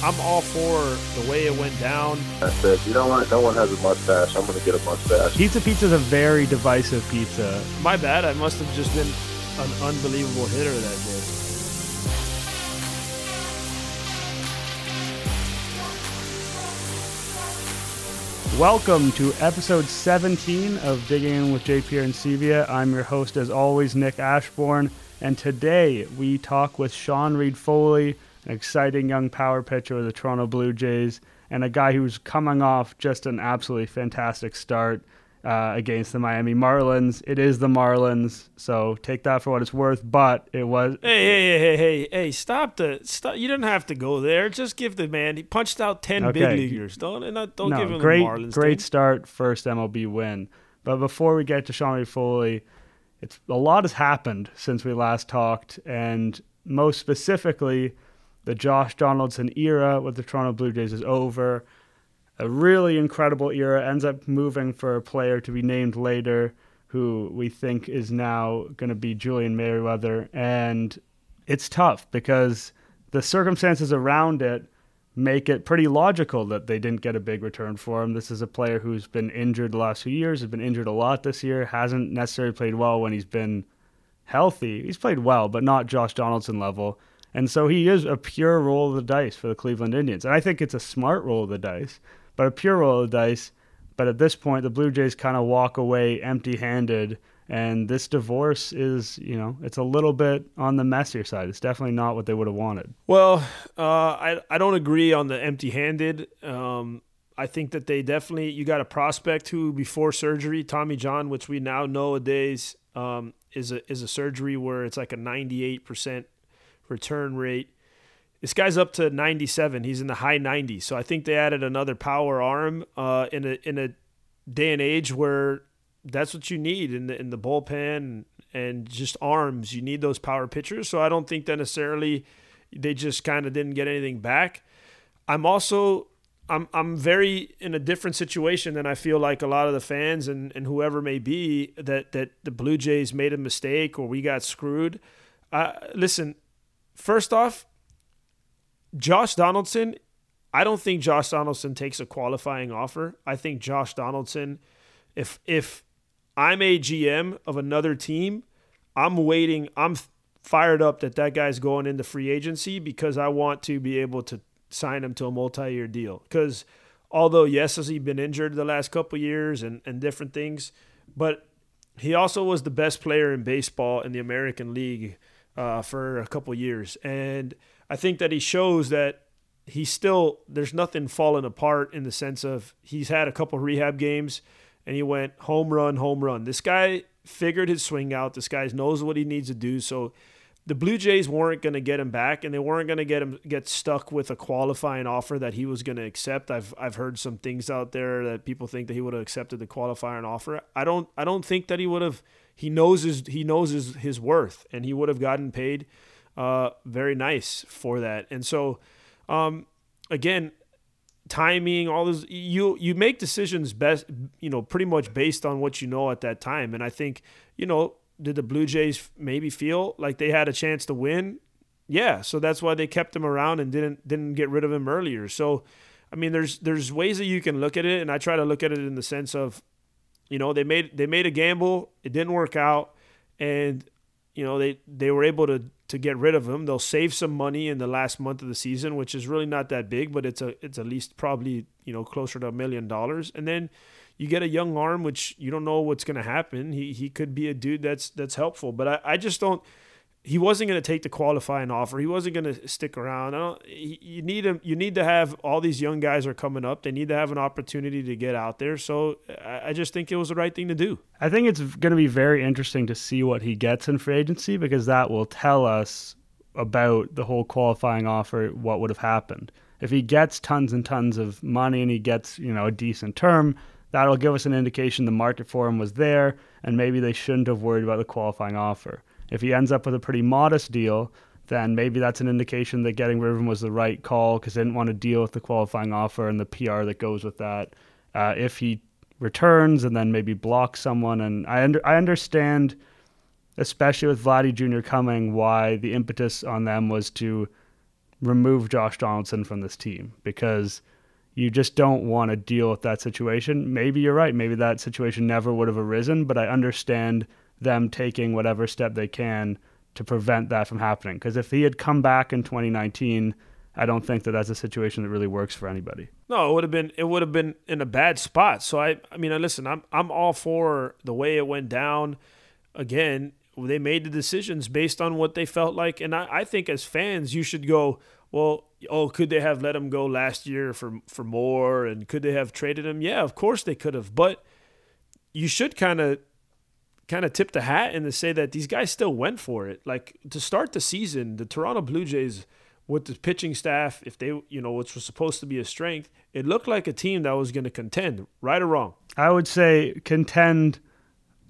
I'm all for the way it went down. I said, you know what? No one has a mustache. I'm going to get a mustache. Pizza Pizza is a very divisive pizza. My bad. I must have just been an unbelievable hitter that day. Welcome to episode 17 of Digging In with JP Arencibia. I'm your host, as always, Nick Ashbourne, and today we talk with Sean Reid-Foley, an exciting young power pitcher with the Toronto Blue Jays, and a guy who's coming off just an absolutely fantastic start uh, against the Miami Marlins. It is the Marlins, so take that for what it's worth. But it was. Hey, hey, hey, hey, hey! Stop the stop. You didn't have to go there. Just give the man. He punched out ten Okay. big leaguers. Don't and not- don't no, give him great, the Marlins. great thing. start, first MLB win. But before we get to Sean Foley, it's a lot has happened since we last talked, and most specifically, the Josh Donaldson era with the Toronto Blue Jays is over. A really incredible era ends up moving for a player to be named later, who we think is now going to be Julian Merryweather, and it's tough because the circumstances around it make it pretty logical that they didn't get a big return for him. This is a player who's been injured the last few years, has been injured a lot this year, hasn't necessarily played well when he's been healthy. He's played well, but not Josh Donaldson level. And so he is a pure roll of the dice for the Cleveland Indians. And I think it's a smart roll of the dice, but a pure roll of the dice. But at this point, the Blue Jays kind of walk away empty handed. And this divorce is, you know, it's a little bit on the messier side. It's definitely not what they would have wanted. Well, uh, I I don't agree on the empty-handed. Um, I think that they definitely you got a prospect who before surgery, Tommy John, which we now nowadays um, is a is a surgery where it's like a 98% return rate. This guy's up to 97. He's in the high 90s. So I think they added another power arm uh, in a in a day and age where that's what you need in the in the bullpen and just arms. You need those power pitchers. So I don't think that necessarily they just kind of didn't get anything back. I'm also I'm I'm very in a different situation than I feel like a lot of the fans and, and whoever may be that that the Blue Jays made a mistake or we got screwed. Uh, listen, first off, Josh Donaldson, I don't think Josh Donaldson takes a qualifying offer. I think Josh Donaldson, if if I'm a GM of another team, I'm waiting. I'm fired up that that guy's going into free agency because I want to be able to sign him to a multi-year deal. Because although yes, has he been injured the last couple years and and different things, but he also was the best player in baseball in the American League uh, for a couple years, and I think that he shows that he's still there's nothing falling apart in the sense of he's had a couple rehab games and he went home run, home run. This guy figured his swing out. This guy knows what he needs to do. So the Blue Jays weren't going to get him back, and they weren't going to get him get stuck with a qualifying offer that he was going to accept. I've I've heard some things out there that people think that he would have accepted the qualifying offer. I don't I don't think that he would have. He knows his he knows his his worth, and he would have gotten paid uh, very nice for that. And so, um, again, timing, all this you you make decisions best, you know, pretty much based on what you know at that time. And I think, you know, did the Blue Jays maybe feel like they had a chance to win? Yeah, so that's why they kept him around and didn't didn't get rid of him earlier. So, I mean, there's there's ways that you can look at it, and I try to look at it in the sense of, you know, they made they made a gamble, it didn't work out, and you know they they were able to to get rid of him. They'll save some money in the last month of the season, which is really not that big, but it's a it's at least probably you know closer to a million dollars. And then you get a young arm, which you don't know what's going to happen. He he could be a dude that's that's helpful, but I, I just don't. He wasn't going to take the qualifying offer. He wasn't going to stick around. You need him. You need to have all these young guys are coming up. They need to have an opportunity to get out there. So I, I just think it was the right thing to do. I think it's going to be very interesting to see what he gets in free agency because that will tell us about the whole qualifying offer, what would have happened. If he gets tons and tons of money and he gets, you know, a decent term, that'll give us an indication the market for him was there and maybe they shouldn't have worried about the qualifying offer. If he ends up with a pretty modest deal, then maybe that's an indication that getting rid of him was the right call because they didn't want to deal with the qualifying offer and the PR that goes with that. Uh, if he returns and then maybe blocks someone, and I under, I understand, especially with Vladdy Jr. coming, why the impetus on them was to remove Josh Donaldson from this team because you just don't want to deal with that situation. Maybe you're right. Maybe that situation never would have arisen, but I understand them taking whatever step they can to prevent that from happening. Because if he had come back in 2019, I don't think that that's a situation that really works for anybody. No, it would have been it would have been in a bad spot. So I I mean, listen, I'm I'm all for the way it went down. Again, they made the decisions based on what they felt like, and I, I think as fans, you should go. Well, oh, could they have let him go last year for for more, and could they have traded him? Yeah, of course they could have, but you should kind of kind of tip the hat and to say that these guys still went for it. Like to start the season, the Toronto Blue Jays with the pitching staff, if they, you know, which was supposed to be a strength, it looked like a team that was going to contend, right or wrong. I would say contend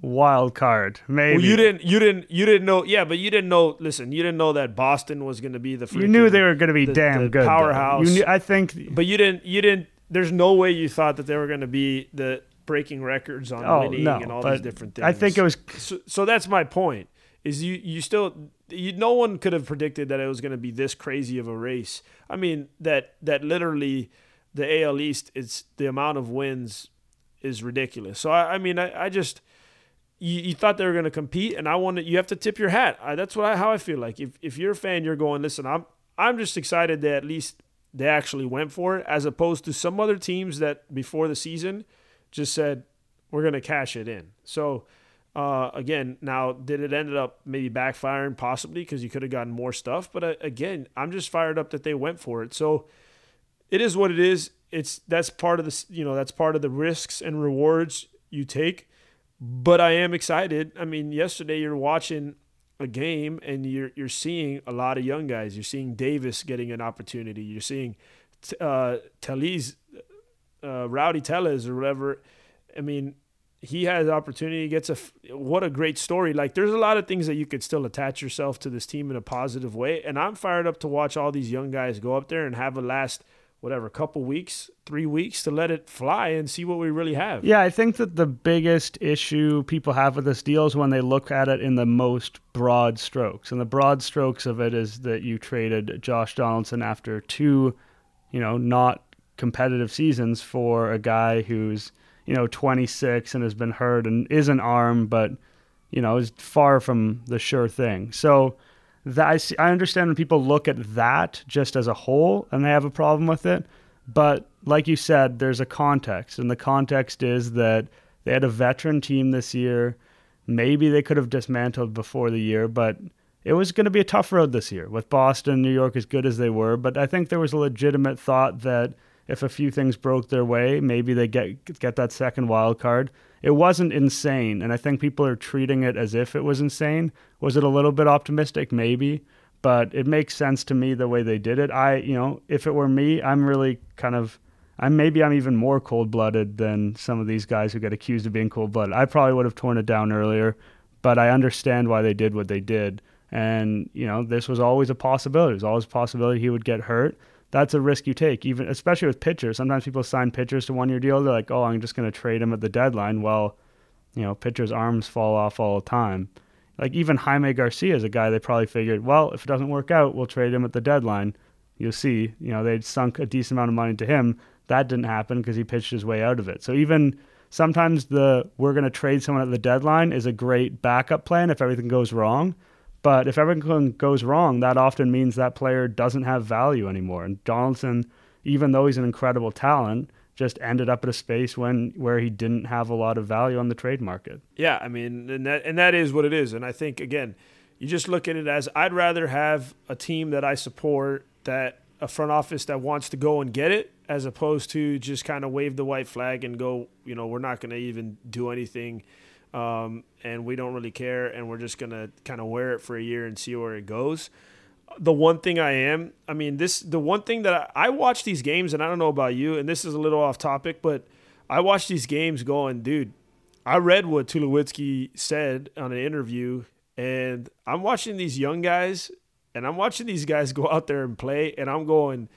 wild card. Maybe well, you didn't, you didn't, you didn't know. Yeah, but you didn't know. Listen, you didn't know that Boston was going to be the. Freaking, you knew they were going to be the, damn the good. Powerhouse. You knew, I think, but you didn't. You didn't. There's no way you thought that they were going to be the breaking records on oh, winning no, and all these different things. I think it was. So, so that's my point. Is you you still you, no one could have predicted that it was going to be this crazy of a race. I mean that that literally the AL East it's the amount of wins is ridiculous. So I, I mean I, I just you, you, thought they were going to compete, and I wanted you have to tip your hat. I, that's what I, how I feel like. If if you're a fan, you're going listen. I'm I'm just excited that at least they actually went for it, as opposed to some other teams that before the season just said we're going to cash it in. So uh, again, now did it ended up maybe backfiring possibly because you could have gotten more stuff, but uh, again, I'm just fired up that they went for it. So it is what it is. It's that's part of the you know that's part of the risks and rewards you take. But I am excited. I mean, yesterday you're watching a game and you're you're seeing a lot of young guys. You're seeing Davis getting an opportunity. You're seeing uh, Tellez, uh, Rowdy Tellez or whatever. I mean, he has opportunity, gets a what a great story. Like there's a lot of things that you could still attach yourself to this team in a positive way, and I'm fired up to watch all these young guys go up there and have a last whatever couple weeks, three weeks to let it fly and see what we really have. Yeah, I think that the biggest issue people have with this deal is when they look at it in the most broad strokes, and the broad strokes of it is that you traded Josh Donaldson after two, you know, not competitive seasons for a guy who's you know, 26 and has been hurt and is an arm, but you know, is far from the sure thing. So that I, see, I understand when people look at that just as a whole and they have a problem with it. But like you said, there's a context, and the context is that they had a veteran team this year. Maybe they could have dismantled before the year, but it was going to be a tough road this year with Boston, New York as good as they were. But I think there was a legitimate thought that if a few things broke their way, maybe they get get that second wild card. It wasn't insane, and I think people are treating it as if it was insane. Was it a little bit optimistic? Maybe, but it makes sense to me the way they did it. I, you know, if it were me, I'm really kind of I'm maybe I'm even more cold blooded than some of these guys who get accused of being cold blooded. I probably would have torn it down earlier, but I understand why they did what they did. And, you know, this was always a possibility. It was always a possibility he would get hurt that's a risk you take, even especially with pitchers. Sometimes people sign pitchers to one year deal. They're like, oh, I'm just going to trade him at the deadline. Well, you know, pitchers' arms fall off all the time. Like even Jaime Garcia is a guy they probably figured, well, if it doesn't work out, we'll trade him at the deadline. You'll see, you know, they'd sunk a decent amount of money to him. That didn't happen because he pitched his way out of it. So even sometimes the we're going to trade someone at the deadline is a great backup plan if everything goes wrong. But if everything goes wrong, that often means that player doesn't have value anymore. And Donaldson, even though he's an incredible talent, just ended up at a space when where he didn't have a lot of value on the trade market. Yeah, I mean, and that and that is what it is. And I think again, you just look at it as I'd rather have a team that I support that a front office that wants to go and get it as opposed to just kind of wave the white flag and go, you know, we're not going to even do anything um, and we don't really care, and we're just gonna kind of wear it for a year and see where it goes. The one thing I am, I mean, this the one thing that I, I watch these games, and I don't know about you, and this is a little off topic, but I watch these games going, dude. I read what Tulowitzki said on an interview, and I'm watching these young guys, and I'm watching these guys go out there and play, and I'm going,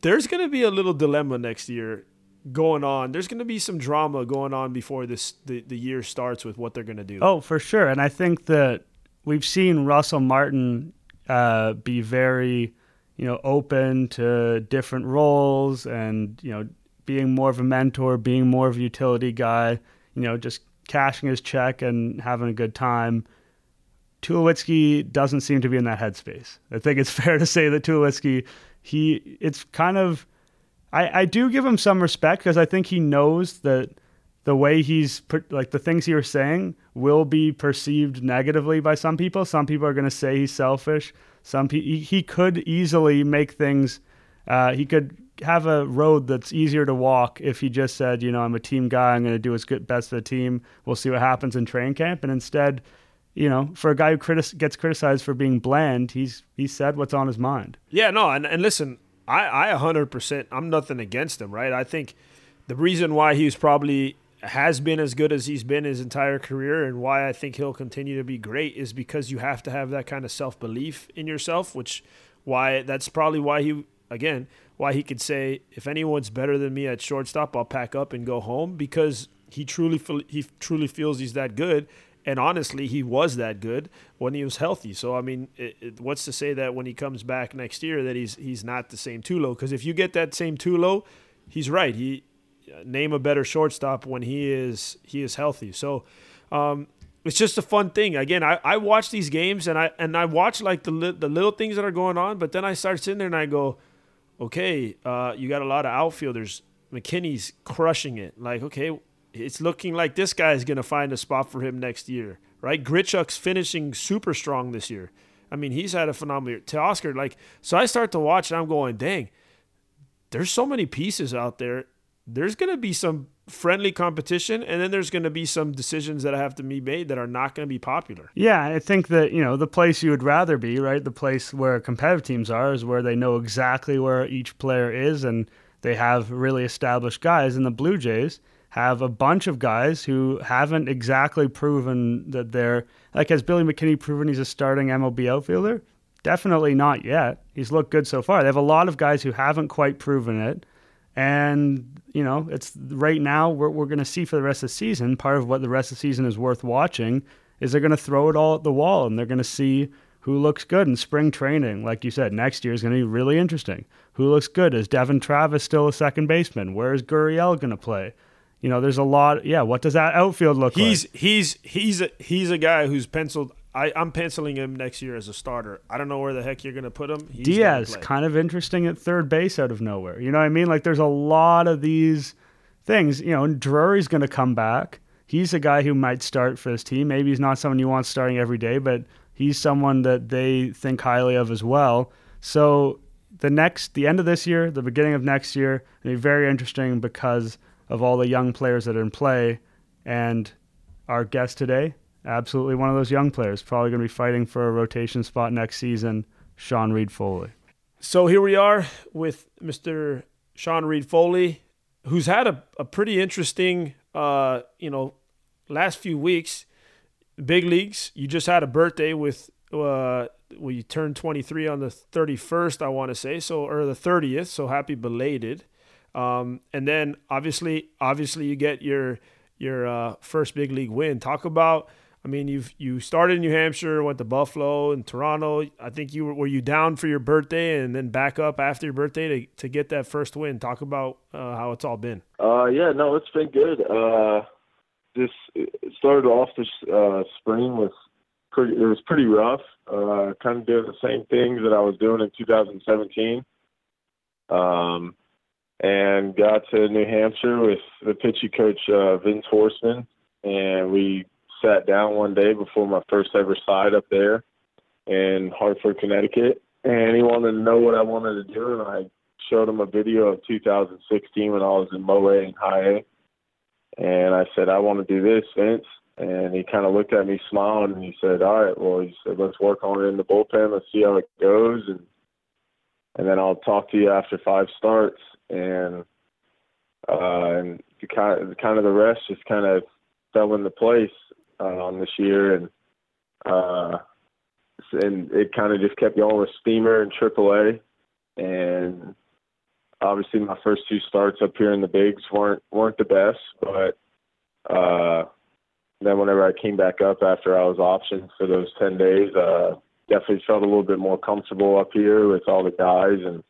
there's going to be a little dilemma next year going on. There's going to be some drama going on before this the, the year starts with what they're going to do. Oh, for sure. And I think that we've seen Russell Martin uh, be very you know, open to different roles and, you know, being more of a mentor, being more of a utility guy, you know, just cashing his check and having a good time. Tulowitzki doesn't seem to be in that headspace. I think it's fair to say that Tulowitzki, he, it's kind of, I, I do give him some respect because I think he knows that the way he's put, like the things he was saying will be perceived negatively by some people. Some people are going to say he's selfish. Some pe- he, he could easily make things. Uh, he could have a road that's easier to walk if he just said, you know, I'm a team guy. I'm going to do as good best for the team. We'll see what happens in train camp. And instead, you know, for a guy who critis- gets criticized for being bland, he's he said what's on his mind. Yeah, no, and, and listen, I I 100%. I'm nothing against him, right? I think the reason why he's probably has been as good as he's been his entire career and why I think he'll continue to be great is because you have to have that kind of self belief in yourself, which why that's probably why he again why he could say if anyone's better than me at shortstop, I'll pack up and go home because he truly he truly feels he's that good. And honestly, he was that good when he was healthy. So I mean, it, it, what's to say that when he comes back next year that he's he's not the same Tulo? Because if you get that same Tulo, he's right. He name a better shortstop when he is he is healthy. So um, it's just a fun thing. Again, I, I watch these games and I and I watch like the li- the little things that are going on, but then I start sitting there and I go, okay, uh, you got a lot of outfielders. McKinney's crushing it. Like, okay, it's looking like this guy is going to find a spot for him next year, right? Grichuk's finishing super strong this year. I mean, he's had a phenomenal year. Teoscar, like, so I start to watch and I'm going, dang, there's so many pieces out there there's going to be some friendly competition and then there's going to be some decisions that have to be made that are not going to be popular. Yeah, I think that, you know, the place you would rather be, right? The place where competitive teams are is where they know exactly where each player is and they have really established guys and the Blue Jays have a bunch of guys who haven't exactly proven that they're like has Billy McKinney proven he's a starting MLB outfielder? Definitely not yet. He's looked good so far. They have a lot of guys who haven't quite proven it. And you know, it's right now we're, we're going to see for the rest of the season. Part of what the rest of the season is worth watching is they're going to throw it all at the wall and they're going to see who looks good in spring training. Like you said, next year is going to be really interesting. Who looks good? Is Devon Travis still a second baseman? Where is Gurriel going to play? You know, there's a lot. Yeah, what does that outfield look he's, like? He's he's a, he's a guy who's penciled I, I'm penciling him next year as a starter. I don't know where the heck you're going to put him. He's Diaz, kind of interesting at third base out of nowhere. You know what I mean? Like there's a lot of these things. You know, Drury's going to come back. He's a guy who might start for this team. Maybe he's not someone you want starting every day, but he's someone that they think highly of as well. So the next, the end of this year, the beginning of next year, it'll be very interesting because of all the young players that are in play. And our guest today, absolutely one of those young players, probably going to be fighting for a rotation spot next season, Sean Reid-Foley. So here we are with Mr. Sean Reid-Foley, who's had a, a pretty interesting, uh, you know, last few weeks. Big leagues. You just had a birthday with, uh, well, you turned 23 on the 31st, I want to say, so or the 30th. So happy belated. Um, and then obviously, obviously, you get your your uh, first big league win. Talk about I mean, you've you started in New Hampshire, went to Buffalo and Toronto. I think you were, were you down for your birthday and then back up after your birthday to, to get that first win. Talk about uh, how it's all been. Uh, yeah, no, it's been good. Uh, this started off this uh, spring was pretty. It was pretty rough. Uh, kind of doing the same things that I was doing in 2017. Um, and got to New Hampshire with the pitching coach uh, Vince Horsman, and we sat down one day before my first ever side up there in Hartford, Connecticut, and he wanted to know what I wanted to do, and I showed him a video of 2016 when I was in A and High A, and I said I want to do this, Vince, and he kind of looked at me, smiled, and he said, "All right, well," he said, "Let's work on it in the bullpen. Let's see how it goes, and and then I'll talk to you after five starts." And uh, and kind of, kind of the rest just kind of fell into place um, this year, and uh, and it kind of just kept going with Steamer and AAA, and obviously my first two starts up here in the bigs weren't weren't the best, but uh, then whenever I came back up after I was optioned for those ten days, uh, definitely felt a little bit more comfortable up here with all the guys and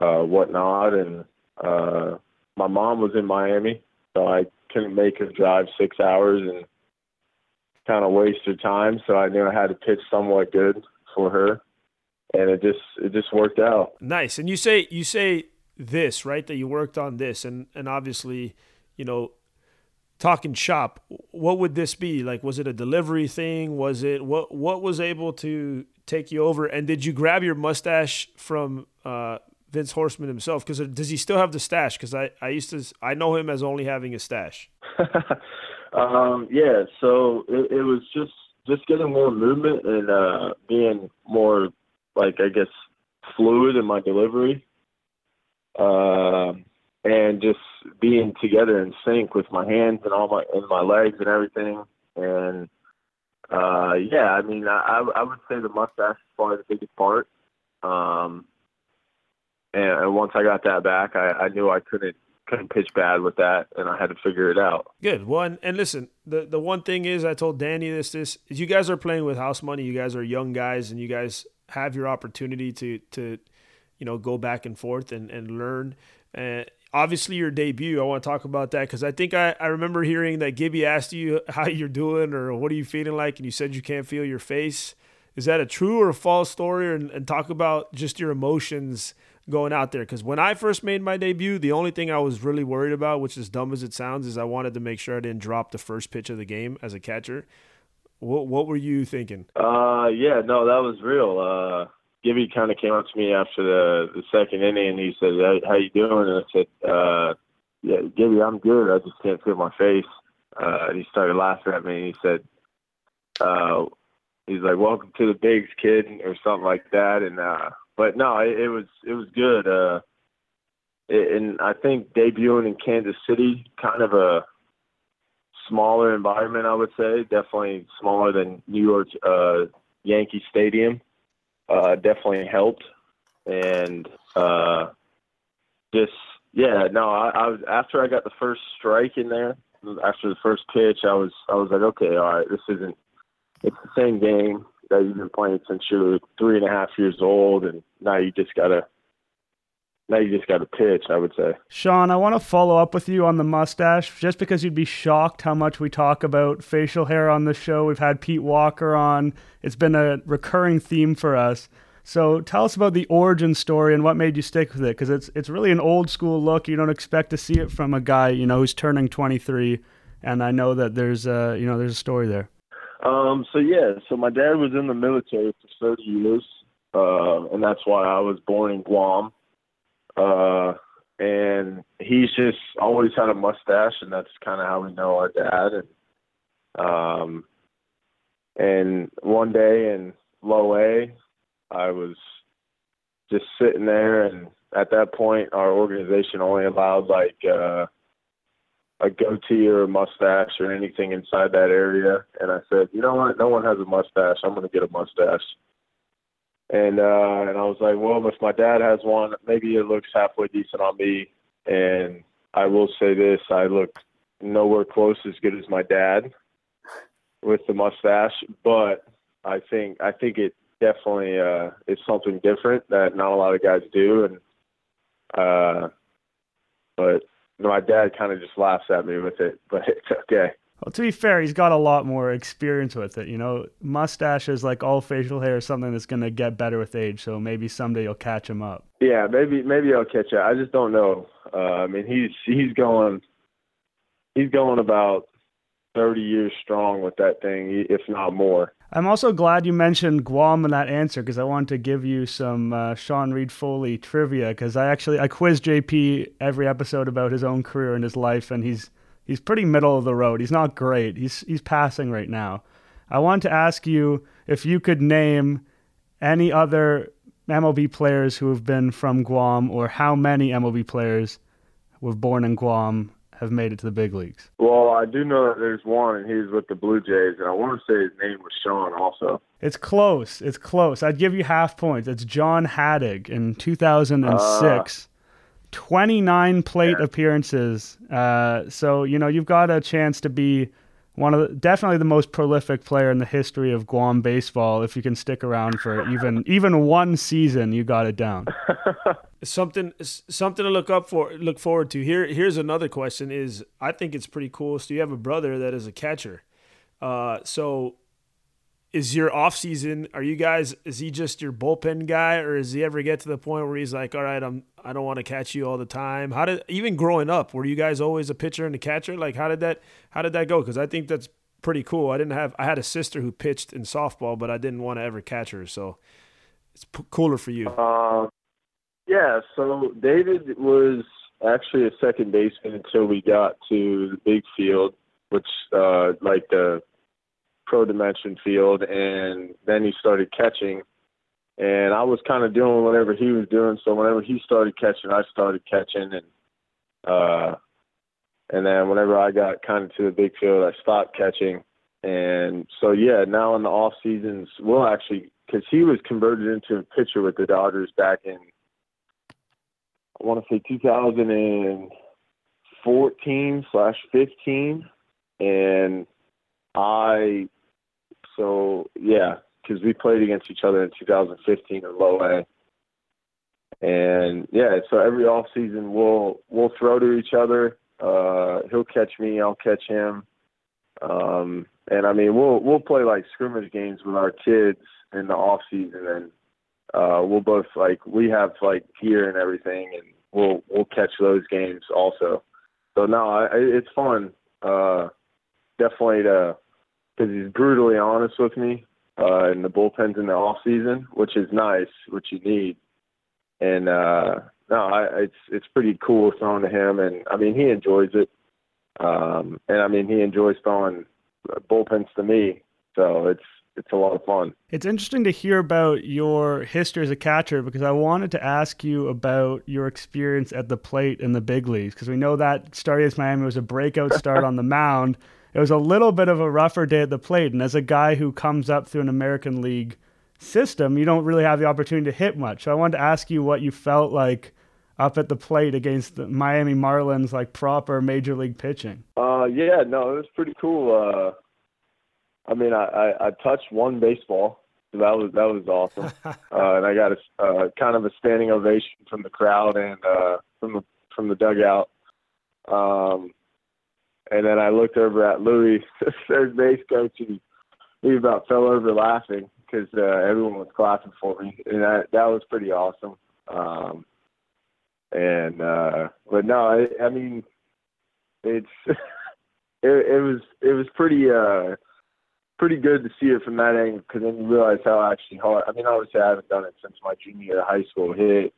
uh, whatnot. And uh, my mom was in Miami, so I couldn't make her drive six hours and kind of waste her time. So I knew I had to pitch somewhat good for her, and it just it just worked out. Nice. And you say you say this right that you worked on this, and and obviously, you know, talking shop. What would this be like? Was it a delivery thing? Was it what what was able to take you over? And did you grab your mustache from? Uh, Vince Horsman himself? Because does he still have the stash? Because I, I used to I know him as only having a stash. um, yeah, so it, it was just just getting more movement and uh, being more like I guess fluid in my delivery, uh, and just being together in sync with my hands and all my and my legs and everything. And uh, yeah, I mean, I I would say the mustache is probably the biggest part. Um, and once I got that back, I, I knew I couldn't couldn't pitch bad with that, and I had to figure it out. Good. Well, and, and, listen, the the one thing is, I told Danny this this is you guys are playing with house money. You guys are young guys, and you guys have your opportunity to to you know go back and forth and and learn. Uh, obviously, your debut. I want to talk about that because I think I I remember hearing that Gibby asked you how you're doing or what are you feeling like, and you said you can't feel your face. Is that a true or a false story? And, and talk about just your emotions going out there because when I first made my debut, the only thing I was really worried about, which is dumb as it sounds, is I wanted to make sure I didn't drop the first pitch of the game as a catcher. What What were you thinking? Uh, yeah, no, that was real. Uh, Gibby kind of came up to me after the the second inning and he said, hey, "How you doing?" And I said, uh, "Yeah, Gibby, I'm good. I just can't feel my face." Uh, and he started laughing at me. and He said, uh, "He's like, welcome to the bigs, kid," or something like that. And uh, but no, it, it was it was good. Uh, and I think debuting in Kansas City, kind of a smaller environment, I would say, definitely smaller than New York uh, Yankee Stadium, uh, definitely helped. And uh, just yeah, no, I, I was after I got the first strike in there, after the first pitch, I was I was like, okay, all right, this isn't. It's the same game that you've been playing since you're three and a half years old, and now you just gotta now you just got to pitch, I would say. Sean, I want to follow up with you on the mustache, just because you'd be shocked how much we talk about facial hair on the show. We've had Pete Walker on; it's been a recurring theme for us. So tell us about the origin story and what made you stick with it, because it's it's really an old school look. You don't expect to see it from a guy you know who's turning 23, and I know that there's a you know there's a story there. Um, so yeah, so my dad was in the military for 30 years, uh, and that's why I was born in Guam. Uh, and he's just always had a mustache, and that's kind of how we know our dad. And um, and one day in low A, I was just sitting there, and at that point, our organization only allowed like uh, a goatee or a mustache or anything inside that area. And I said, you know what? No one has a mustache. I'm going to get a mustache. And uh, and I was like, well, if my dad has one, maybe it looks halfway decent on me. And I will say this: I look nowhere close as good as my dad with the mustache, but I think I think it definitely uh, is something different that not a lot of guys do. And uh, but my dad kind of just laughs at me with it, but it's okay. Well, to be fair, he's got a lot more experience with it. You know, mustaches, like all facial hair, is something that's going to get better with age. So maybe someday you'll catch him up. Yeah, maybe maybe I'll catch up. I just don't know. Uh, I mean, he's he's going he's going about thirty years strong with that thing, if not more. I'm also glad you mentioned Guam in that answer because I wanted to give you some uh, Sean Reid Foley trivia because I actually I quiz JP every episode about his own career and his life and he's he's pretty middle of the road. He's not great. He's he's passing right now. I want to ask you if you could name any other MLB players who have been from Guam or how many MLB players were born in Guam have made it to the big leagues? Well, I do know that there's one, and he's with the Blue Jays, and I want to say his name was Sean also. It's close. It's close. I'd give you half points. It's John Hattig in 2006. Uh, 29 plate yeah. appearances. Uh, so, you know, you've got a chance to be one of the, definitely the most prolific player in the history of Guam baseball. If you can stick around for even even one season, you got it down. something something to look up for look forward to. Here here's another question is I think it's pretty cool. So you have a brother that is a catcher. Uh, so is your off season are you guys is he just your bullpen guy or does he ever get to the point where he's like all right i'm i don't want to catch you all the time how did even growing up were you guys always a pitcher and a catcher? Like how did that how did that go? Because i think that's pretty cool. I didn't have i had a sister who pitched in softball but i didn't want to ever catch her so it's p- cooler for you. Uh, yeah so david was actually a second baseman until we got to the big field which uh like the pro dimension field, and then he started catching. And I was kind of doing whatever he was doing. So whenever he started catching, I started catching, and uh, and then whenever I got kind of to the big field, I stopped catching. And so yeah, now in the off seasons, we'll actually because he was converted into a pitcher with the Dodgers back in I want to say 2014 slash 15, and I so yeah, because we played against each other in 2015 in low A. And yeah, so every off season we'll we'll throw to each other. Uh, he'll catch me, I'll catch him. Um, and I mean we'll we'll play like scrimmage games with our kids in the off season, and uh, we'll both like we have like gear and everything, and we'll we'll catch those games also. So no, I, it's fun. Uh, definitely to because he's brutally honest with me uh, in the bullpens in the off season, which is nice, which you need. And uh, no, I, it's it's pretty cool throwing to him, and I mean he enjoys it. Um, and I mean he enjoys throwing bullpens to me, so it's it's a lot of fun. It's interesting to hear about your history as a catcher because I wanted to ask you about your experience at the plate in the big leagues because we know that starting as Miami was a breakout start on the mound it was a little bit of a rougher day at the plate. And as a guy who comes up through an American League system, you don't really have the opportunity to hit much. So I wanted to ask you what you felt like up at the plate against the Miami Marlins, like proper major league pitching. Uh, yeah, no, it was pretty cool. Uh, I mean, I, I, I touched one baseball. So that was that was awesome, uh, and I got a uh, kind of a standing ovation from the crowd and uh, from the from the dugout. Um, and then I looked over at Louis, third base coach, and he about fell over laughing because uh, everyone was clapping for me, and that that was pretty awesome. Um, and uh, but no, I, I mean, it's it, it was it was pretty uh pretty good to see it from that angle because then you realize how actually hard. I mean, obviously I haven't done it since my junior year of high school hit,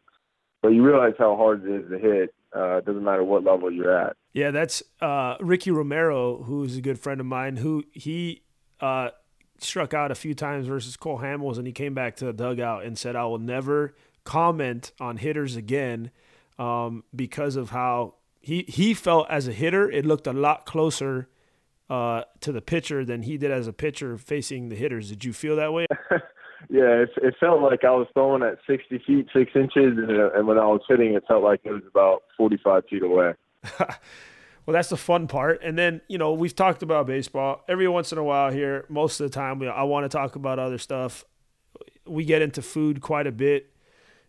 but you realize how hard it is to hit. Uh, it doesn't matter what level you're at. Yeah, that's uh, Ricky Romero, who's a good friend of mine. Who he uh, struck out a few times versus Cole Hamels, and he came back to the dugout and said, "I will never comment on hitters again um, because of how he he felt as a hitter. It looked a lot closer." Uh, to the pitcher than he did as a pitcher facing the hitters. Did you feel that way? yeah, it, it felt like I was throwing at 60 feet, six inches, and, and when I was hitting, it felt like it was about 45 feet away. well, that's the fun part. And then, you know, we've talked about baseball every once in a while here. Most of the time, we, I want to talk about other stuff. We get into food quite a bit.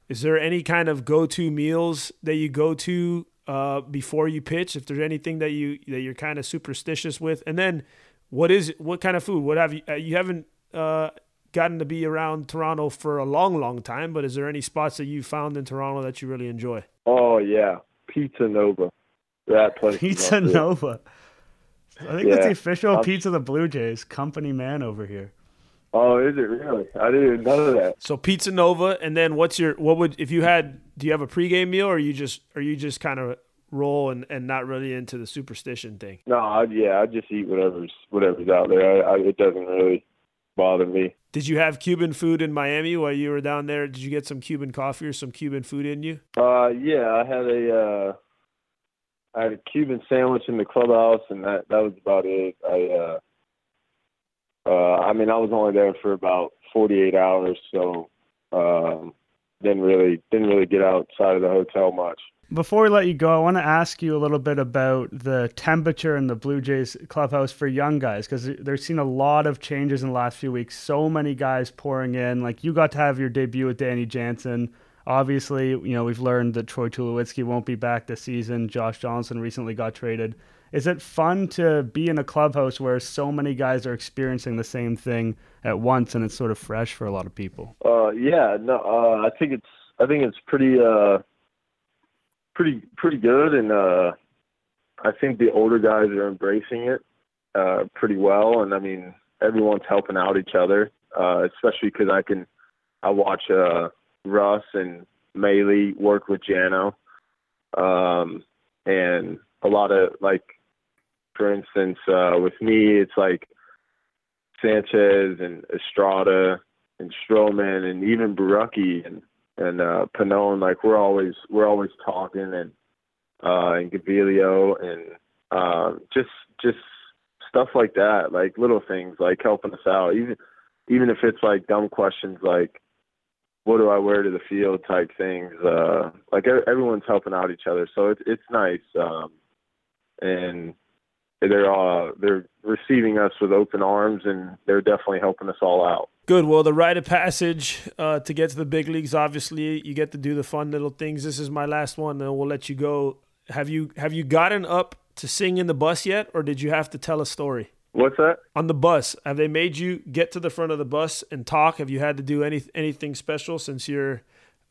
Is there any kind of go-to meals that you go to uh, before you pitch? If there's anything that you that you're kind of superstitious with, and then what is what kind of food? What have you? Uh, you haven't uh, gotten to be around Toronto for a long, long time, but is there any spots that you found in Toronto that you really enjoy? Oh yeah, Pizza Nova that place. Pizza Nova. I think yeah. that's the official um, pizza of the Blue Jays. Company man over here. Oh, is it really? I didn't know that. So Pizza Nova, and then what's your what would if you had? Do you have a pregame meal, or you just are you just kind of roll and, and not really into the superstition thing? No, I, yeah, I just eat whatever's whatever's out there. I, I, it doesn't really bother me. Did you have Cuban food in Miami while you were down there? Did you get some Cuban coffee or some Cuban food in you? Uh, yeah, I had a. Uh, I had a Cuban sandwich in the clubhouse, and that that was about it. I uh, uh, I mean, I was only there for about 48 hours, so um, didn't really didn't really get outside of the hotel much. Before we let you go, I want to ask you a little bit about the temperature in the Blue Jays clubhouse for young guys because they've seen a lot of changes in the last few weeks. So many guys pouring in. Like you got to have your debut with Danny Jansen. Obviously, you know we've learned that Troy Tulowitzki won't be back this season. Josh Johnson recently got traded. Is it fun to be in a clubhouse where so many guys are experiencing the same thing at once and it's sort of fresh for a lot of people? Uh, yeah, no, uh, I think it's I think it's pretty. Uh pretty pretty good, and uh, I think the older guys are embracing it uh, pretty well. And I mean, everyone's helping out each other, uh, especially because I can I watch uh, Russ and Maile work with Jano, um, and a lot of like, for instance, uh, with me, it's like Sanchez and Estrada and Stroman and even Borucki and and uh Pannone, like we're always we're always talking and uh and Gaviglio and um just just stuff like that, like little things like helping us out. Even even if it's like dumb questions like what do I wear to the field type things. Uh like everyone's helping out each other. So it's it's nice. Um and they're uh they're receiving us with open arms and they're definitely helping us all out. Good. Well, the rite of passage uh, to get to the big leagues, obviously, you get to do the fun little things. This is my last one, and we'll let you go. Have you have you gotten up to sing in the bus yet, or did you have to tell a story? What's that? On the bus, have they made you get to the front of the bus and talk? Have you had to do any anything special since you're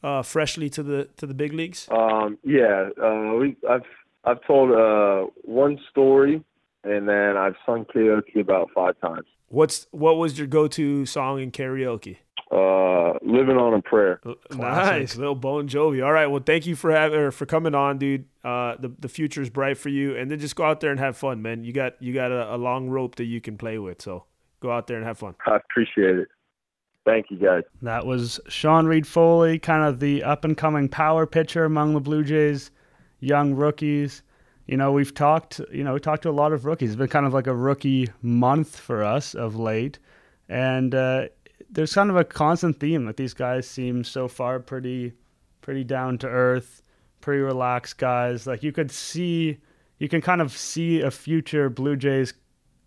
uh, freshly to the to the big leagues? Um, yeah, uh, we I've I've told uh, one story, and then I've sung karaoke about five times. What's what was your go-to song in karaoke? Uh, living on a prayer. Nice, little Bon Jovi. All right, well, thank you for having for coming on, dude. Uh, the the future is bright for you, and then just go out there and have fun, man. You got you got a, a long rope that you can play with, so go out there and have fun. I appreciate it. Thank you, guys. That was Sean Reid-Foley, kind of the up and coming power pitcher among the Blue Jays, young rookies you know, we've talked, you know, we talked to a lot of rookies. It's been kind of like a rookie month for us of late. And uh, there's kind of a constant theme that these guys seem so far pretty, pretty down to earth, pretty relaxed guys. Like you could see, you can kind of see a future Blue Jays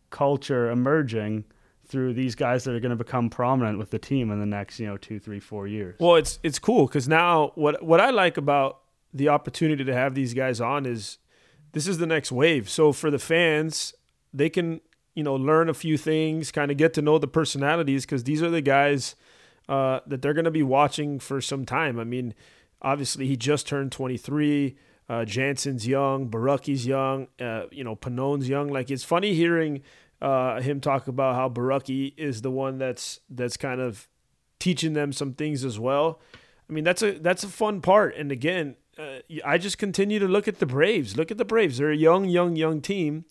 culture emerging through these guys that are going to become prominent with the team in the next, you know, two, three, four years. Well, it's it's cool because now what what I like about the opportunity to have these guys on is this is the next wave. So for the fans, they can you know learn a few things, kind of get to know the personalities because these are the guys uh, that they're going to be watching for some time. I mean, obviously he just turned 23. Uh, Jansen's young, Borucki's young, uh, you know, Pannone's young. Like it's funny hearing uh, him talk about how Borucki is the one that's that's kind of teaching them some things as well. I mean, that's a that's a fun part. And again, uh, I just continue to look at the Braves. Look at the Braves. They're a young, young, young team.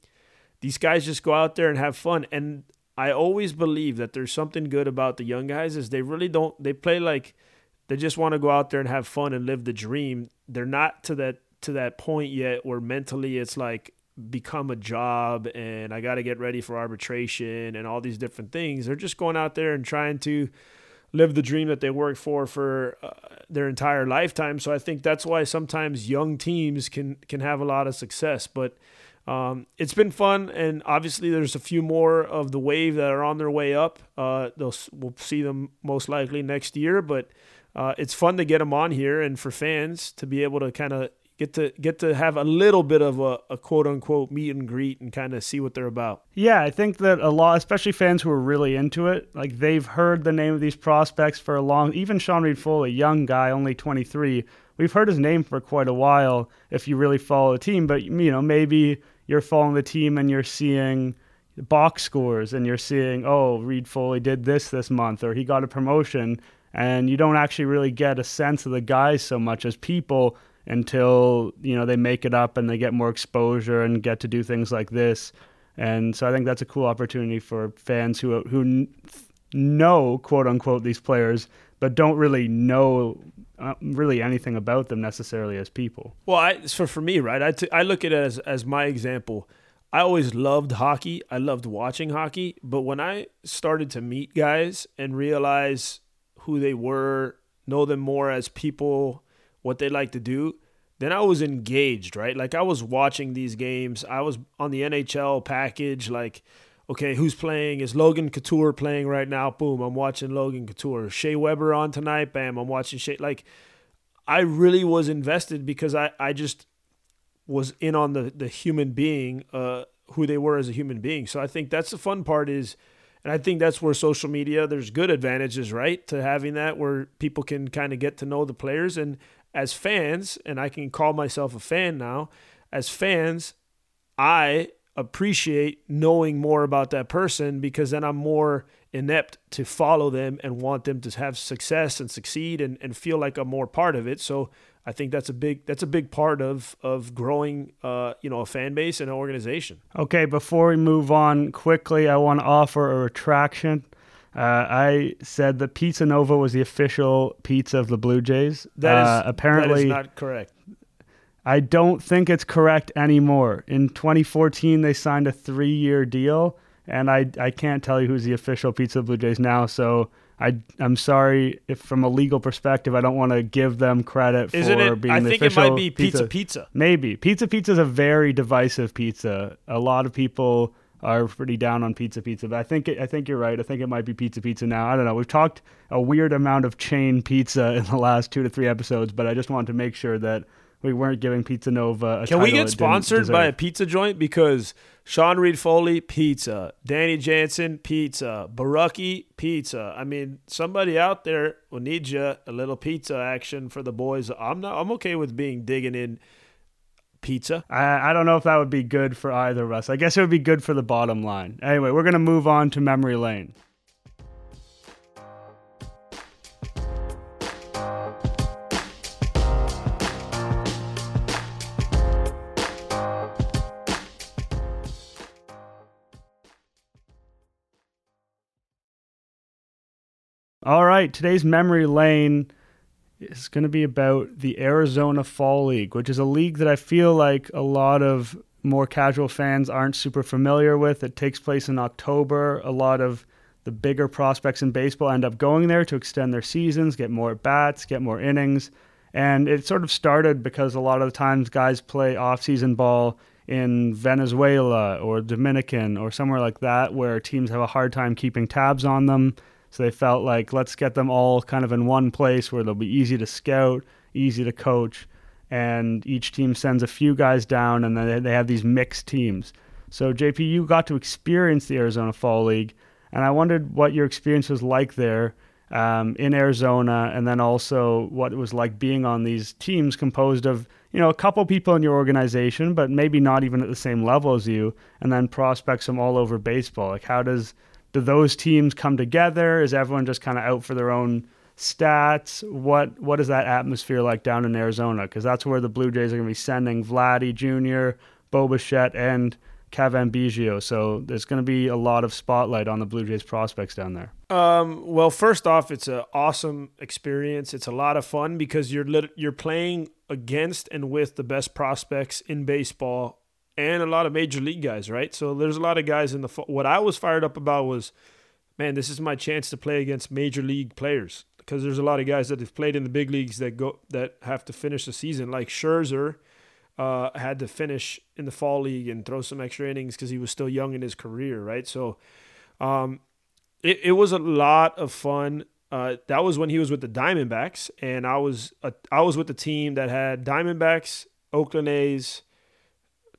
These guys just go out there and have fun. And I always believe that there's something good about the young guys is they really don't they play like they just want to go out there and have fun and live the dream. They're not to that to that point yet where mentally it's like become a job and I got to get ready for arbitration and all these different things. They're just going out there and trying to live the dream that they worked for for uh, their entire lifetime. So I think that's why sometimes young teams can can have a lot of success. But um, it's been fun, and obviously there's a few more of the wave that are on their way up. Uh, they'll we'll see them most likely next year, but. Uh, it's fun to get them on here and for fans to be able to kind of get to get to have a little bit of a, a quote unquote meet and greet and kind of see what they're about. Yeah, I think that a lot, especially fans who are really into it, like they've heard the name of these prospects for a long. Even Sean Reid Foley, young guy, only 23, we've heard his name for quite a while. If you really follow the team, but you know maybe you're following the team and you're seeing box scores and you're seeing oh Reid Foley did this this month or he got a promotion and you don't actually really get a sense of the guys so much as people until you know they make it up and they get more exposure and get to do things like this. And so I think that's a cool opportunity for fans who who know quote unquote these players but don't really know uh, really anything about them necessarily as people. Well, I, so for me, right, I, t- I look at it as, as my example. I always loved hockey. I loved watching hockey. But when I started to meet guys and realize who they were know them more as people, what they like to do, then I was engaged, right? Like I was watching these games. I was on the NHL package, like, okay, who's playing? Is Logan Couture playing right now? Boom, I'm watching Logan Couture. Shea Weber on tonight, bam, I'm watching Shea. Like, I really was invested because I, I just was in on the, the human being, uh, who they were as a human being. So I think that's the fun part is – and I think that's where social media, there's good advantages, right, to having that where people can kind of get to know the players. And as fans, and I can call myself a fan now, as fans, I appreciate knowing more about that person because then I'm more inept to follow them and want them to have success and succeed and, and feel like I'm more part of it. So I think that's a big that's a big part of of growing uh, you know a fan base and an organization. Okay, before we move on quickly, I want to offer a retraction. Uh, I said that Pizza Nova was the official pizza of the Blue Jays. That is uh, apparently that is not correct. I don't think it's correct anymore. In 2014, they signed a three-year deal, and I I can't tell you who's the official pizza of the Blue Jays now. So I I'm sorry if from a legal perspective I don't want to give them credit Isn't for it? being I the think it might be pizza pizza. Maybe pizza pizza is a very divisive pizza. A lot of people are pretty down on pizza pizza, but I think it, I think you're right. I think it might be pizza pizza now. I don't know. We've talked a weird amount of chain pizza in the last two to three episodes, but I just wanted to make sure that we weren't giving Pizza Nova. Can we get sponsored by a pizza joint because Sean Reid Foley pizza, Danny Jansen pizza, Borucki pizza. I mean, somebody out there will need you a little pizza action for the boys. I'm not. I'm okay with being digging in pizza. I, I don't know if that would be good for either of us. I guess it would be good for the bottom line. Anyway, we're gonna move on to memory lane. All right, today's memory lane is going to be about the Arizona Fall League, which is a league that I feel like a lot of more casual fans aren't super familiar with. It takes place in October. A lot of the bigger prospects in baseball end up going there to extend their seasons, get more bats, get more innings. And it sort of started because a lot of the times guys play off-season ball in Venezuela or Dominican or somewhere like that where teams have a hard time keeping tabs on them so they felt like let's get them all kind of in one place where they'll be easy to scout, easy to coach, and each team sends a few guys down, and then they have these mixed teams. So JP, you got to experience the Arizona Fall League, and I wondered what your experience was like there um, in Arizona, and then also what it was like being on these teams composed of you know a couple people in your organization, but maybe not even at the same level as you, and then prospects from all over baseball. Like how does do those teams come together? Is everyone just kind of out for their own stats? What what is that atmosphere like down in Arizona? Because that's where the Blue Jays are going to be sending Vladdy Jr., Bo Bichette, and Cavan Biggio. So there's going to be a lot of spotlight on the Blue Jays prospects down there. Um, well, first off, it's an awesome experience. It's a lot of fun because you're lit- you're playing against and with the best prospects in baseball and a lot of major league guys, right? So there's a lot of guys in the. What I was fired up about was, man, this is my chance to play against major league players because there's a lot of guys that have played in the big leagues that go that have to finish the season. Like Scherzer uh, had to finish in the fall league and throw some extra innings because he was still young in his career, right? So, um, it it was a lot of fun. Uh, that was when he was with the Diamondbacks, and I was uh, I was with the team that had Diamondbacks, Oakland A's.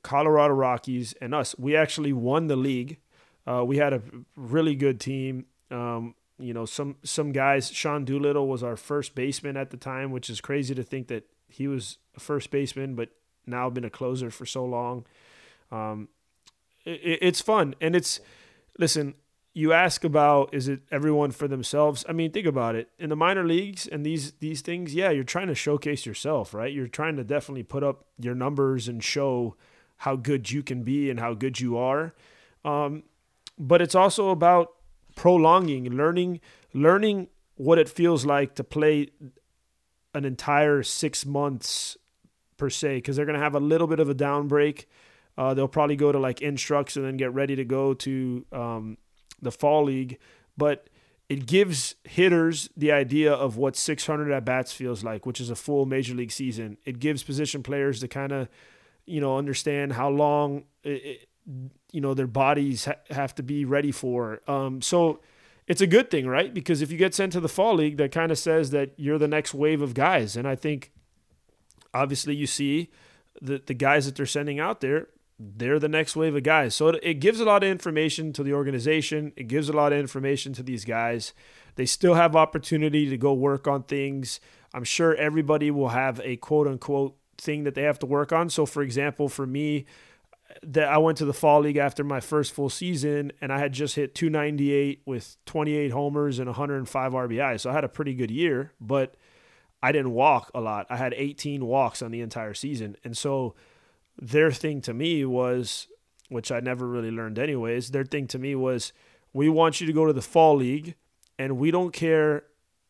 Colorado Rockies, and us. We actually won the league. Uh, we had a really good team. Um, you know, some some guys. Sean Doolittle was our first baseman at the time, which is crazy to think that he was a first baseman, but now been a closer for so long. Um, it, it's fun, and it's listen. You ask about is it everyone for themselves? I mean, think about it. In the minor leagues and these these things, yeah, you're trying to showcase yourself, right? You're trying to definitely put up your numbers and show how good you can be and how good you are. Um, but it's also about prolonging, learning, learning what it feels like to play an entire six months per se, because they're going to have a little bit of a down break. Uh, they'll probably go to like instructs and then get ready to go to um, the fall league. But it gives hitters the idea of what 600 at bats feels like, which is a full major league season. It gives position players to kind of, you know, understand how long, it, you know, their bodies ha- have to be ready for. Um, so it's a good thing, right? Because if you get sent to the fall league, that kind of says that you're the next wave of guys. And I think, obviously, you see the the guys that they're sending out there they're the next wave of guys. So it, it, gives a lot of information to the organization. It gives a lot of information to these guys. They still have opportunity to go work on things. I'm sure everybody will have a quote unquote thing that they have to work on. So for example, for me, that I went to the fall league after my first full season and I had just hit 298 with 28 homers and 105 RBI. So I had a pretty good year, but I didn't walk a lot. I had 18 walks on the entire season. And so their thing to me was, which I never really learned anyways, their thing to me was, we want you to go to the fall league and we don't care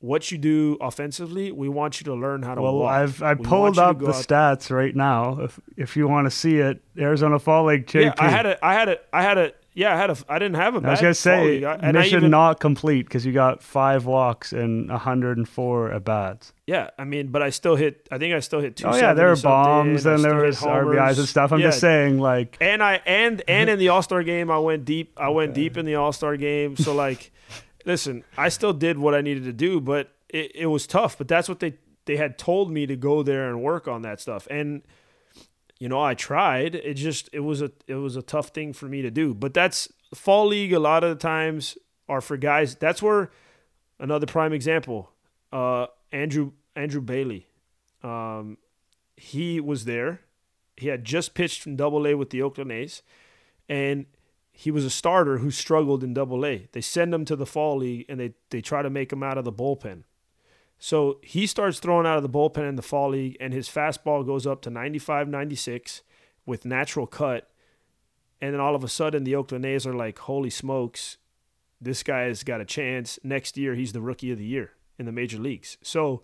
what you do offensively. We want you to learn how to well, walk. I've I pulled up the stats right now. If if you want to see it, Arizona Fall League JP. Yeah, I had a I had a I had it. yeah, I had a. I didn't have a. I was gonna say I, mission even, not complete because you got five walks and 104 at bats. Yeah, I mean, but I still hit. I think I still hit two. Oh yeah, there were bombs and there was RBIs and stuff. I'm yeah. just saying, like, and I and and in the All Star game, I went deep. I went deep in the All Star game. So like, listen, I still did what I needed to do, but it, it was tough. But that's what they they had told me to go there and work on that stuff and you know, I tried. It just it was a it was a tough thing for me to do. But that's fall league. A lot of the times are for guys. That's where another prime example. Uh, Andrew Andrew Bailey. Um, he was there. He had just pitched from Double A with the Oakland A's, and he was a starter who struggled in Double A. They send him to the fall league, and they they try to make him out of the bullpen. So he starts throwing out of the bullpen in the fall league, and his fastball goes up to 95, 96 with natural cut. And then all of a sudden, the Oakland A's are like, holy smokes, this guy has got a chance. Next year, he's the rookie of the year in the major leagues. So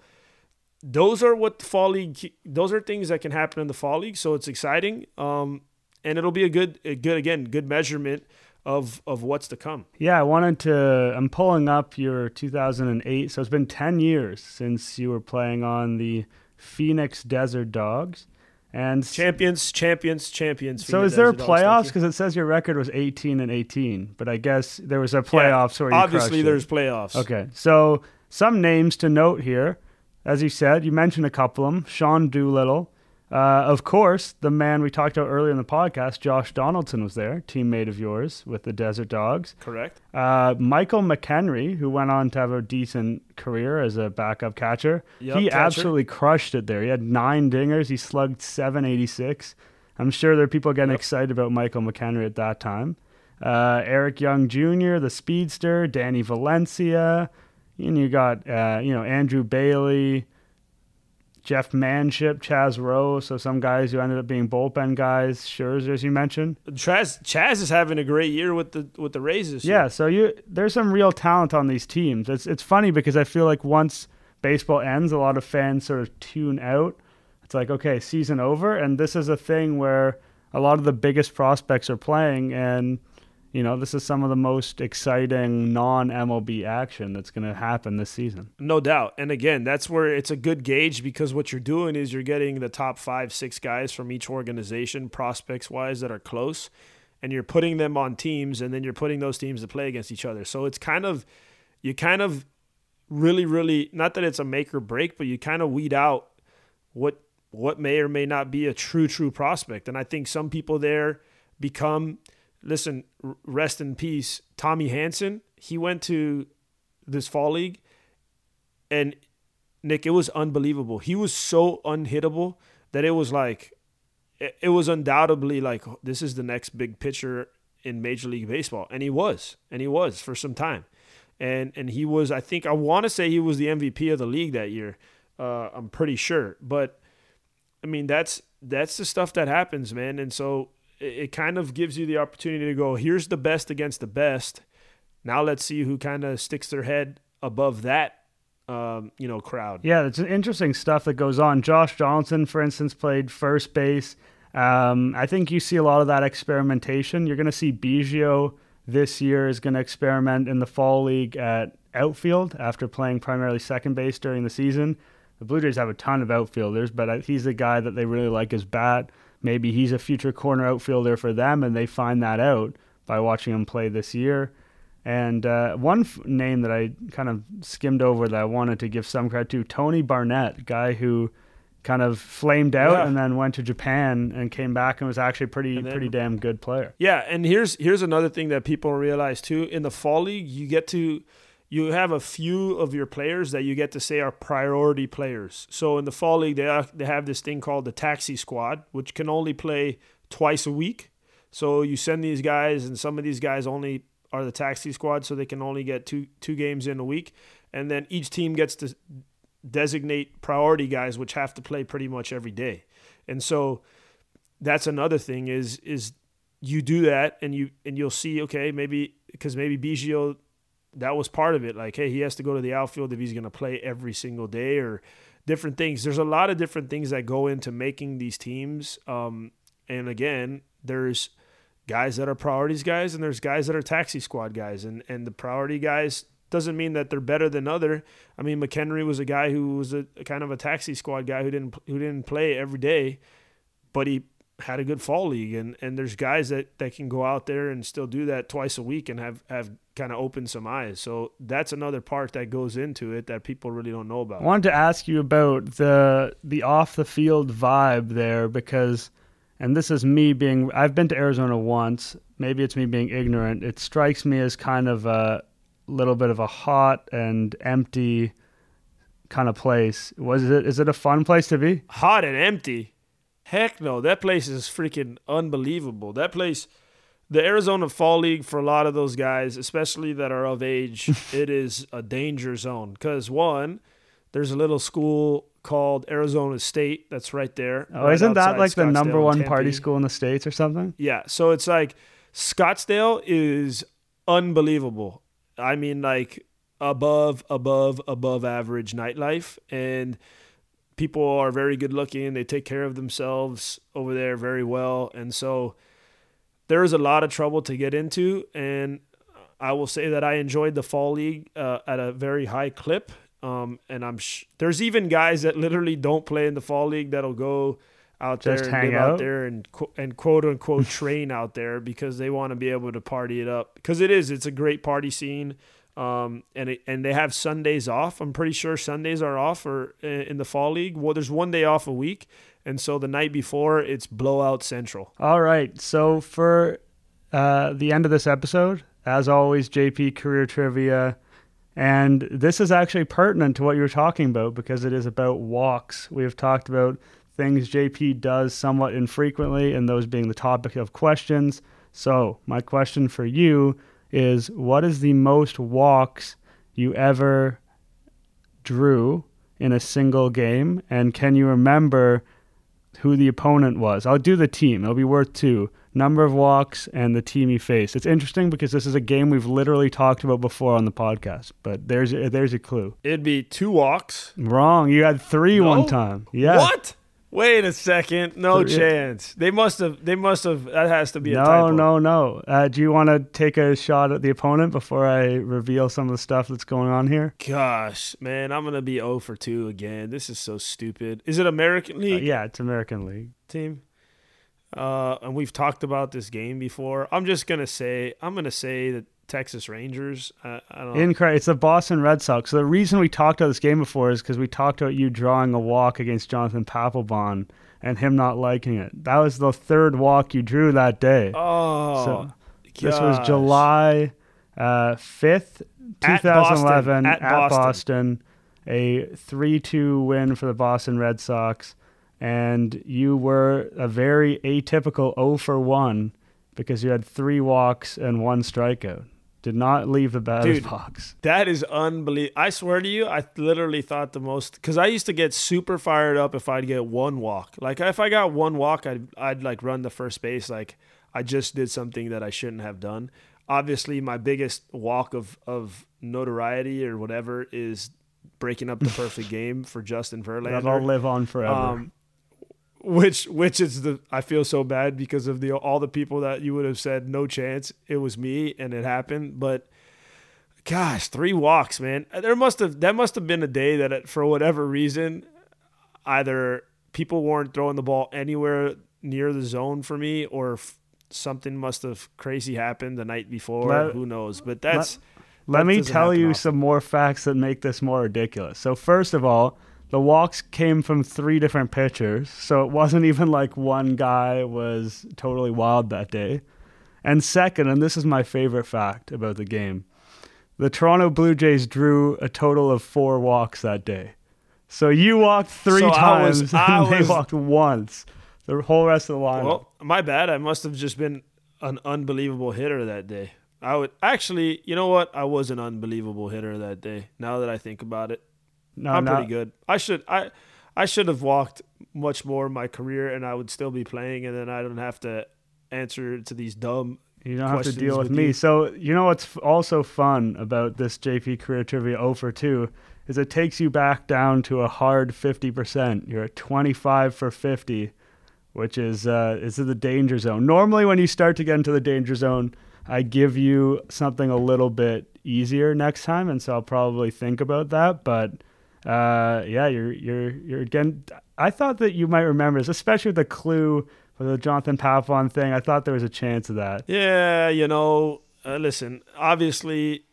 those are what the fall league, those are things that can happen in the fall league. So it's exciting. Um, and it'll be a good, a good, again, good measurement of of what's to come. Yeah, I wanted to. I'm pulling up your 2008. So it's been 10 years since you were playing on the Phoenix Desert Dogs. And champions, champions, champions. So is there playoffs? Because it says your record was 18 and 18, but I guess there was a playoffs yeah, where you obviously there's it. playoffs. Okay, so some names to note here, as you said, you mentioned a couple of them: Sean Doolittle, uh, of course, the man we talked about earlier in the podcast, Josh Donaldson, was there, teammate of yours with the Desert Dogs. Correct. Uh, Michael McKenry, who went on to have a decent career as a backup catcher, yep, he catcher. absolutely crushed it there. He had nine dingers. He slugged 786. I'm sure there are people getting yep. excited about Michael McKenry at that time. Uh, Eric Young Jr., the speedster, Danny Valencia, and you got uh, you know Andrew Bailey. Jeff Manship, Chaz Roe, so some guys who ended up being bullpen guys. Scherzer, as you mentioned. Chaz, Chaz is having a great year with the with the Rays. Yeah, so you there's some real talent on these teams. It's it's funny because I feel like once baseball ends, a lot of fans sort of tune out. It's like okay, season over, and this is a thing where a lot of the biggest prospects are playing, and you know, this is some of the most exciting non MLB action that's going to happen this season. No doubt. And again, that's where it's a good gauge because what you're doing is you're getting the top five, six guys from each organization, prospects wise, that are close, and you're putting them on teams, and then you're putting those teams to play against each other. So it's kind of, you kind of really, really, not that it's a make or break, but you kind of weed out what what may or may not be a true, true prospect. And I think some people there become listen, rest in peace, Tommy Hanson. He went to this fall league, and Nick, it was unbelievable. He was so unhittable that it was like, it was undoubtedly like this is the next big pitcher in Major League Baseball, and he was, and he was for some time, and and he was. I think I want to say he was the MVP of the league that year. Uh, I'm pretty sure, but I mean that's that's the stuff that happens, man. And so it kind of gives you the opportunity to go, here's the best against the best. Now let's see who kind of sticks their head above that um, you know, crowd. Yeah, it's interesting stuff that goes on. Josh Johnson, for instance, played first base. Um, I think you see a lot of that experimentation. You're going to see Biggio this year is going to experiment in the fall league at outfield after playing primarily second base during the season. The Blue Jays have a ton of outfielders, but he's the guy that they really like his bat. Maybe he's a future corner outfielder for them, and they find that out by watching him play this year. And uh, one f- name that I kind of skimmed over that I wanted to give some credit to Tony Barnett, guy who kind of flamed out yeah. and then went to Japan and came back and was actually pretty then, pretty damn good player. Yeah, and here's here's another thing that people realize too. In the fall league, you get to you have a few of your players that you get to say are priority players. So in the fall league, they are, they have this thing called the taxi squad, which can only play twice a week. So you send these guys, and some of these guys only are the taxi squad, so they can only get two two games in a week. And then each team gets to designate priority guys, which have to play pretty much every day. And so that's another thing is is you do that, and you and you'll see okay maybe because maybe Biggio that was part of it. Like, hey, he has to go to the outfield if he's going to play every single day or different things. There's a lot of different things that go into making these teams. Um, and again, there's guys that are priorities guys and there's guys that are taxi squad guys. And, and the priority guys doesn't mean that they're better than other. I mean, McKenry was a guy who was a, a kind of a taxi squad guy who didn't who didn't play every day, but he had a good fall league and and there's guys that that can go out there and still do that twice a week and have have kind of opened some eyes. So that's another part that goes into it that people really don't know about. I wanted to ask you about the the off the field vibe there because and this is me being i've been to arizona once. Maybe it's me being ignorant. It strikes me as kind of a little bit of a hot and empty kind of place. Was it is it a fun place to be? Hot and empty Heck no, that place is freaking unbelievable. That place, the Arizona Fall League, for a lot of those guys, especially that are of age, it is a danger zone. Because one, there's a little school called Arizona State that's right there. Oh, right isn't that like the number one party school in the states or something? Yeah, so it's like Scottsdale is unbelievable. I mean, like above, above, above average nightlife, and people are very good looking. They take care of themselves over there very well. And so there is a lot of trouble to get into. And I will say that I enjoyed the fall league uh, at a very high clip. Um, and I'm sh- there's even guys that literally don't play in the fall league that'll go out Just there and live out? out there and and quote unquote train out there because they want to be able to party it up because it is it's a great party scene. Um, and it, and they have Sundays off. I'm pretty sure Sundays are off or in the fall league. Well, there's one day off a week, and so the night before it's blowout central. All right. So for uh, the end of this episode, as always, JP career trivia. And this is actually pertinent to what you were talking about because it is about walks. We have talked about things JP does somewhat infrequently, and those being the topic of questions. So, my question for you is what is the most walks you ever drew in a single game? And can you remember who the opponent was? I'll do the team. It'll be worth two. Number of walks and the team you faced. It's interesting because this is a game we've literally talked about before on the podcast. But there's there's a clue. It'd be two walks. Wrong. You had three no? one time. Yeah. What? Wait a second. No chance. They must have. They must have. That has to be no, a typo. No, no, uh, do you want to take a shot at the opponent before I reveal some of the stuff that's going on here? Gosh, man, I'm gonna be 0 for 2 again. This is so stupid. Is it American uh, League? Uh, yeah, it's American League team. Uh, and we've talked about this game before. I'm just gonna say. I'm gonna say that Texas Rangers. I, I don't Incorrect. It's the Boston Red Sox. So the reason we talked about this game before is because we talked about you drawing a walk against Jonathan Papelbon and him not liking it. That was the third walk you drew that day. Oh, so this was July uh, fifth, two thousand eleven, at, at Boston. Boston. A three-two win for the Boston Red Sox, and you were a very atypical 0 for one because you had three walks and one strikeout. Did not leave the batter's Dude, box. That is unbelievable. I swear to you, I literally thought the most because I used to get super fired up if I'd get one walk. Like if I got one walk, I'd I'd like run the first base like I just did something that I shouldn't have done. Obviously, my biggest walk of of notoriety or whatever is breaking up the perfect game for Justin Verlander. That'll live on forever. Um, which which is the I feel so bad because of the all the people that you would have said no chance it was me and it happened but Gosh, three walks, man. There must have that must have been a day that, it, for whatever reason, either people weren't throwing the ball anywhere near the zone for me, or f- something must have crazy happened the night before. Let- Who knows? But that's Let that me tell you often. some more facts that make this more ridiculous. So, first of all, the walks came from three different pitchers. So, it wasn't even like one guy was totally wild that day. And second, and this is my favorite fact about the game the Toronto Blue Jays drew a total of four walks that day. So, you walked three So I was- times I and they was- walked once. The whole rest of the lineup. Well, my bad. I must have just been an unbelievable hitter that day. I would actually, you know what? I was an unbelievable hitter that day. Now that I think about it, no, I'm no, pretty good. I should I I should have walked much more in my career, and I would still be playing, and then I don't have to answer to these dumb. You don't have to deal with, with me. you. So you know what's also fun about this JP Career Trivia 0 for 2 is it takes you back down to a hard 50%. You're at 25 for 50, which is uh, is in the danger zone. Normally, when you start to get into the danger zone, I give you something a little bit easier next time, and so I'll probably think about that. But uh, yeah, you're you're you're again. I thought that you might remember this, especially with the clue for the Jonathan Papelbon thing. I thought there was a chance of that. Yeah, you know. Uh, listen, obviously,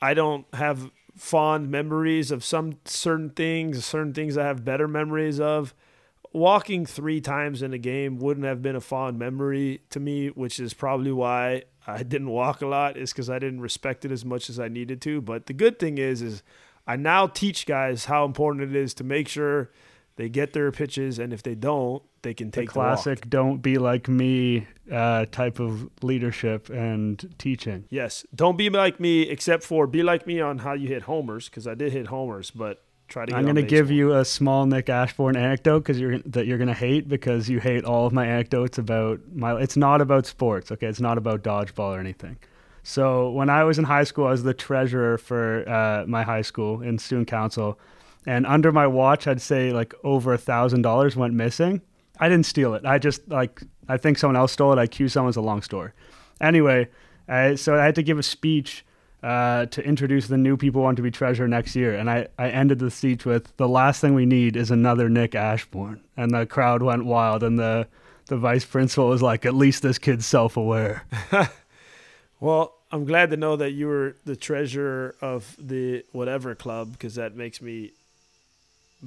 I don't have fond memories of some certain things. Certain things I have better memories of. Walking three times in a game wouldn't have been a fond memory to me, which is probably why I didn't walk a lot. Is because I didn't respect it as much as I needed to. But the good thing is, is I now teach guys how important it is to make sure they get their pitches, and if they don't, they can the take the classic "don't be like me" uh, type of leadership and teaching. Yes. Don't be like me, except for be like me on how you hit homers, because I did hit homers, but try to get I'm going to give you a small Nick Ashbourne anecdote because you're that you're going to hate because you hate all of my anecdotes about my. It's not about sports, okay? It's not about dodgeball or anything. So when I was in high school, I was the treasurer for uh, my high school in student council, and under my watch, I'd say like over a thousand dollars went missing. I didn't steal it. I just like I think someone else stole it. I accused someone. It's a long story. Anyway, uh, so I had to give a speech uh, to introduce the new people who want to be treasurer next year. And I, I ended the speech with the last thing we need is another Nick Ashbourne. And the crowd went wild. And the, the vice principal was like, at least this kid's self aware. Well, I'm glad to know that you were the treasurer of the whatever club, because that makes me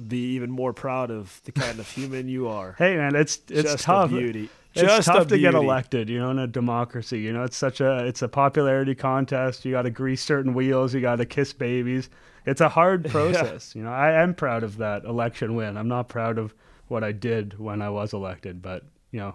be even more proud of the kind of human you are. hey, man, it's, it's Just tough. a beauty. It's Just tough to get elected, you know, in a democracy. You know, it's such a it's a popularity contest. You got to grease certain wheels. You got to kiss babies. It's a hard process. You know, I am proud of that election win. I'm not proud of what I did when I was elected, but you know,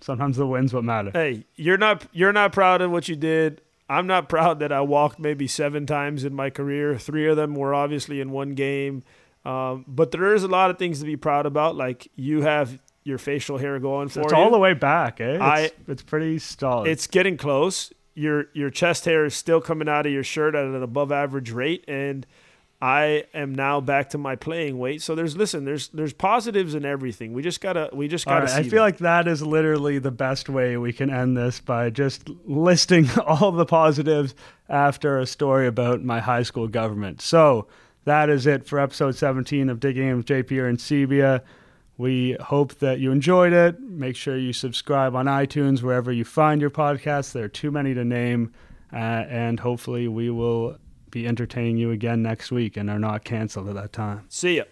sometimes the wins what matter. Hey, you're not you're not proud of what you did. I'm not proud that I walked maybe seven times in my career. Three of them were obviously in one game. Um, but there is a lot of things to be proud about. Like you have your facial hair going for it's you. all the way back, eh? It's, I- it's pretty solid. it's getting close. Your your chest hair is still coming out of your shirt at an above average rate, and I am now back to my playing weight. So there's listen, there's there's positives in everything. We just gotta we just gotta right, see. I feel like that is literally the best way we can end this by just listing all the positives after a story about my high school government. So that is it for episode 17 of Digging In with JP Arencibia. We hope that you enjoyed it. Make sure you subscribe on iTunes, wherever you find your podcasts. There are too many to name. Uh, and hopefully, we will be entertaining you again next week and are not canceled at that time. see ya.